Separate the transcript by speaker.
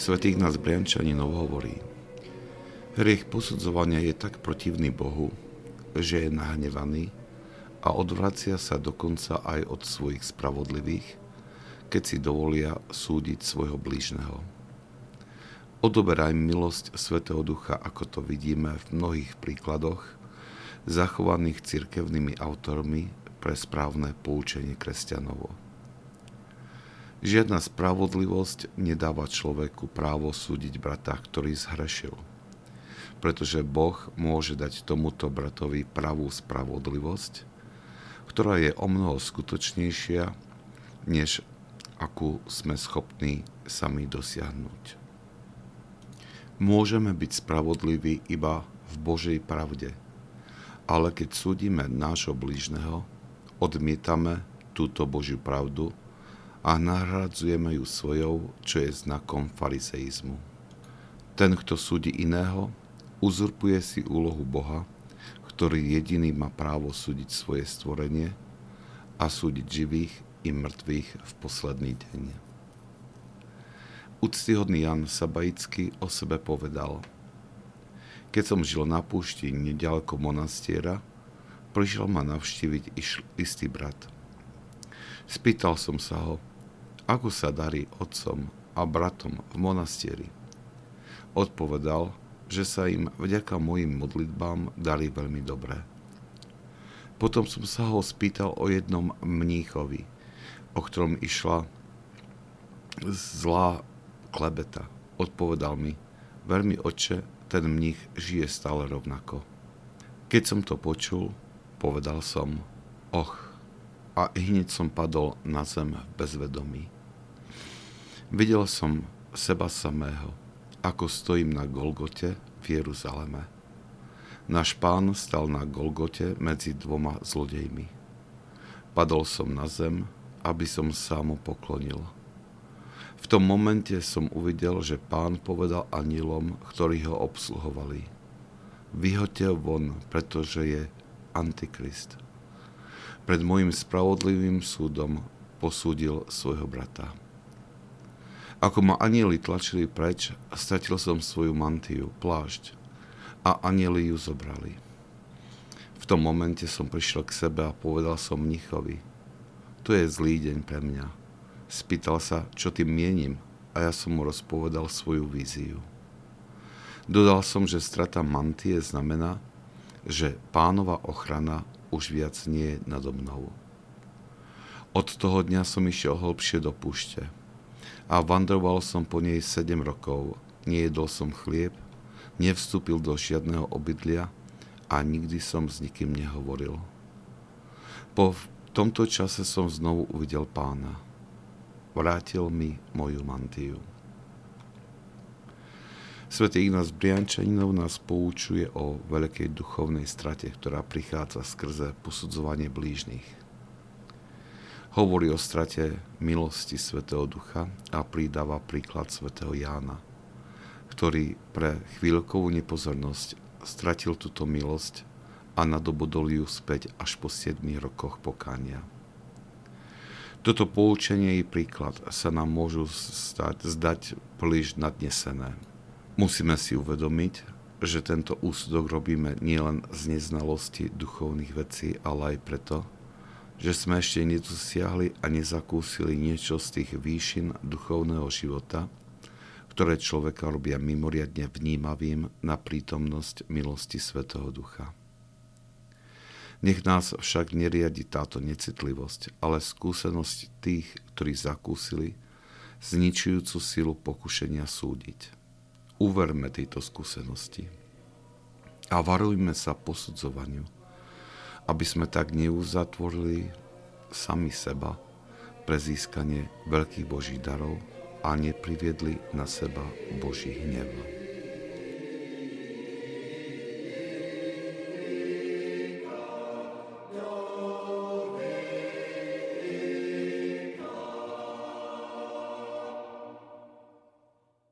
Speaker 1: Svetý nás Briančaninov hovorí, hriech posudzovania je tak protivný Bohu, že je nahnevaný a odvracia sa dokonca aj od svojich spravodlivých, keď si dovolia súdiť svojho blížneho. Odoberaj milosť Svetého Ducha, ako to vidíme v mnohých príkladoch, zachovaných cirkevnými autormi pre správne poučenie kresťanovo. Žiadna spravodlivosť nedáva človeku právo súdiť brata, ktorý zhrešil. Pretože Boh môže dať tomuto bratovi pravú spravodlivosť, ktorá je o mnoho skutočnejšia, než akú sme schopní sami dosiahnuť. Môžeme byť spravodliví iba v Božej pravde, ale keď súdime nášho blížneho, odmietame túto Božiu pravdu a nahradzujeme ju svojou, čo je znakom fariseizmu. Ten, kto súdi iného, uzurpuje si úlohu Boha, ktorý jediný má právo súdiť svoje stvorenie a súdiť živých i mŕtvych v posledný deň. Úctyhodný Jan Sabaický o sebe povedal Keď som žil na púšti nedaleko monastiera, prišiel ma navštíviť istý brat. Spýtal som sa ho, ako sa darí otcom a bratom v monastieri. Odpovedal, že sa im vďaka mojim modlitbám darí veľmi dobre. Potom som sa ho spýtal o jednom mníchovi, o ktorom išla zlá klebeta. Odpovedal mi, veľmi oče, ten mních žije stále rovnako. Keď som to počul, povedal som, och, a hneď som padol na zem v bezvedomí. Videl som seba samého, ako stojím na Golgote v Jeruzaleme. Náš pán stal na Golgote medzi dvoma zlodejmi. Padol som na zem, aby som sa mu poklonil. V tom momente som uvidel, že pán povedal anílom, ktorí ho obsluhovali. Vyhoďte von, pretože je Antikrist. Pred môjim spravodlivým súdom posúdil svojho brata. Ako ma anieli tlačili preč, stratil som svoju mantiu, plášť a anieli ju zobrali. V tom momente som prišiel k sebe a povedal som mnichovi, to je zlý deň pre mňa. Spýtal sa, čo tým mienim a ja som mu rozpovedal svoju víziu. Dodal som, že strata mantie znamená, že pánova ochrana už viac nie je nado mnou. Od toho dňa som išiel hlbšie do púšte a vandroval som po nej 7 rokov. Nejedol som chlieb, nevstúpil do žiadneho obydlia a nikdy som s nikým nehovoril. Po tomto čase som znovu uvidel pána. Vrátil mi moju mantiu. Svetý Ignác Briančaninov nás poučuje o veľkej duchovnej strate, ktorá prichádza skrze posudzovanie blížnych. Hovorí o strate milosti Svetého Ducha a pridáva príklad Svetého Jána, ktorý pre chvíľkovú nepozornosť stratil túto milosť a nadobudol ju späť až po 7 rokoch pokánia. Toto poučenie i príklad sa nám môžu stať, zdať príliš nadnesené. Musíme si uvedomiť, že tento úsudok robíme nielen z neznalosti duchovných vecí, ale aj preto, že sme ešte nedosiahli a nezakúsili niečo z tých výšin duchovného života, ktoré človeka robia mimoriadne vnímavým na prítomnosť milosti Svetého Ducha. Nech nás však neriadi táto necitlivosť, ale skúsenosť tých, ktorí zakúsili zničujúcu silu pokušenia súdiť. Uverme tejto skúsenosti a varujme sa posudzovaniu – aby sme tak neuzatvorili sami seba pre získanie veľkých Božích darov a nepriviedli na seba Boží hnev.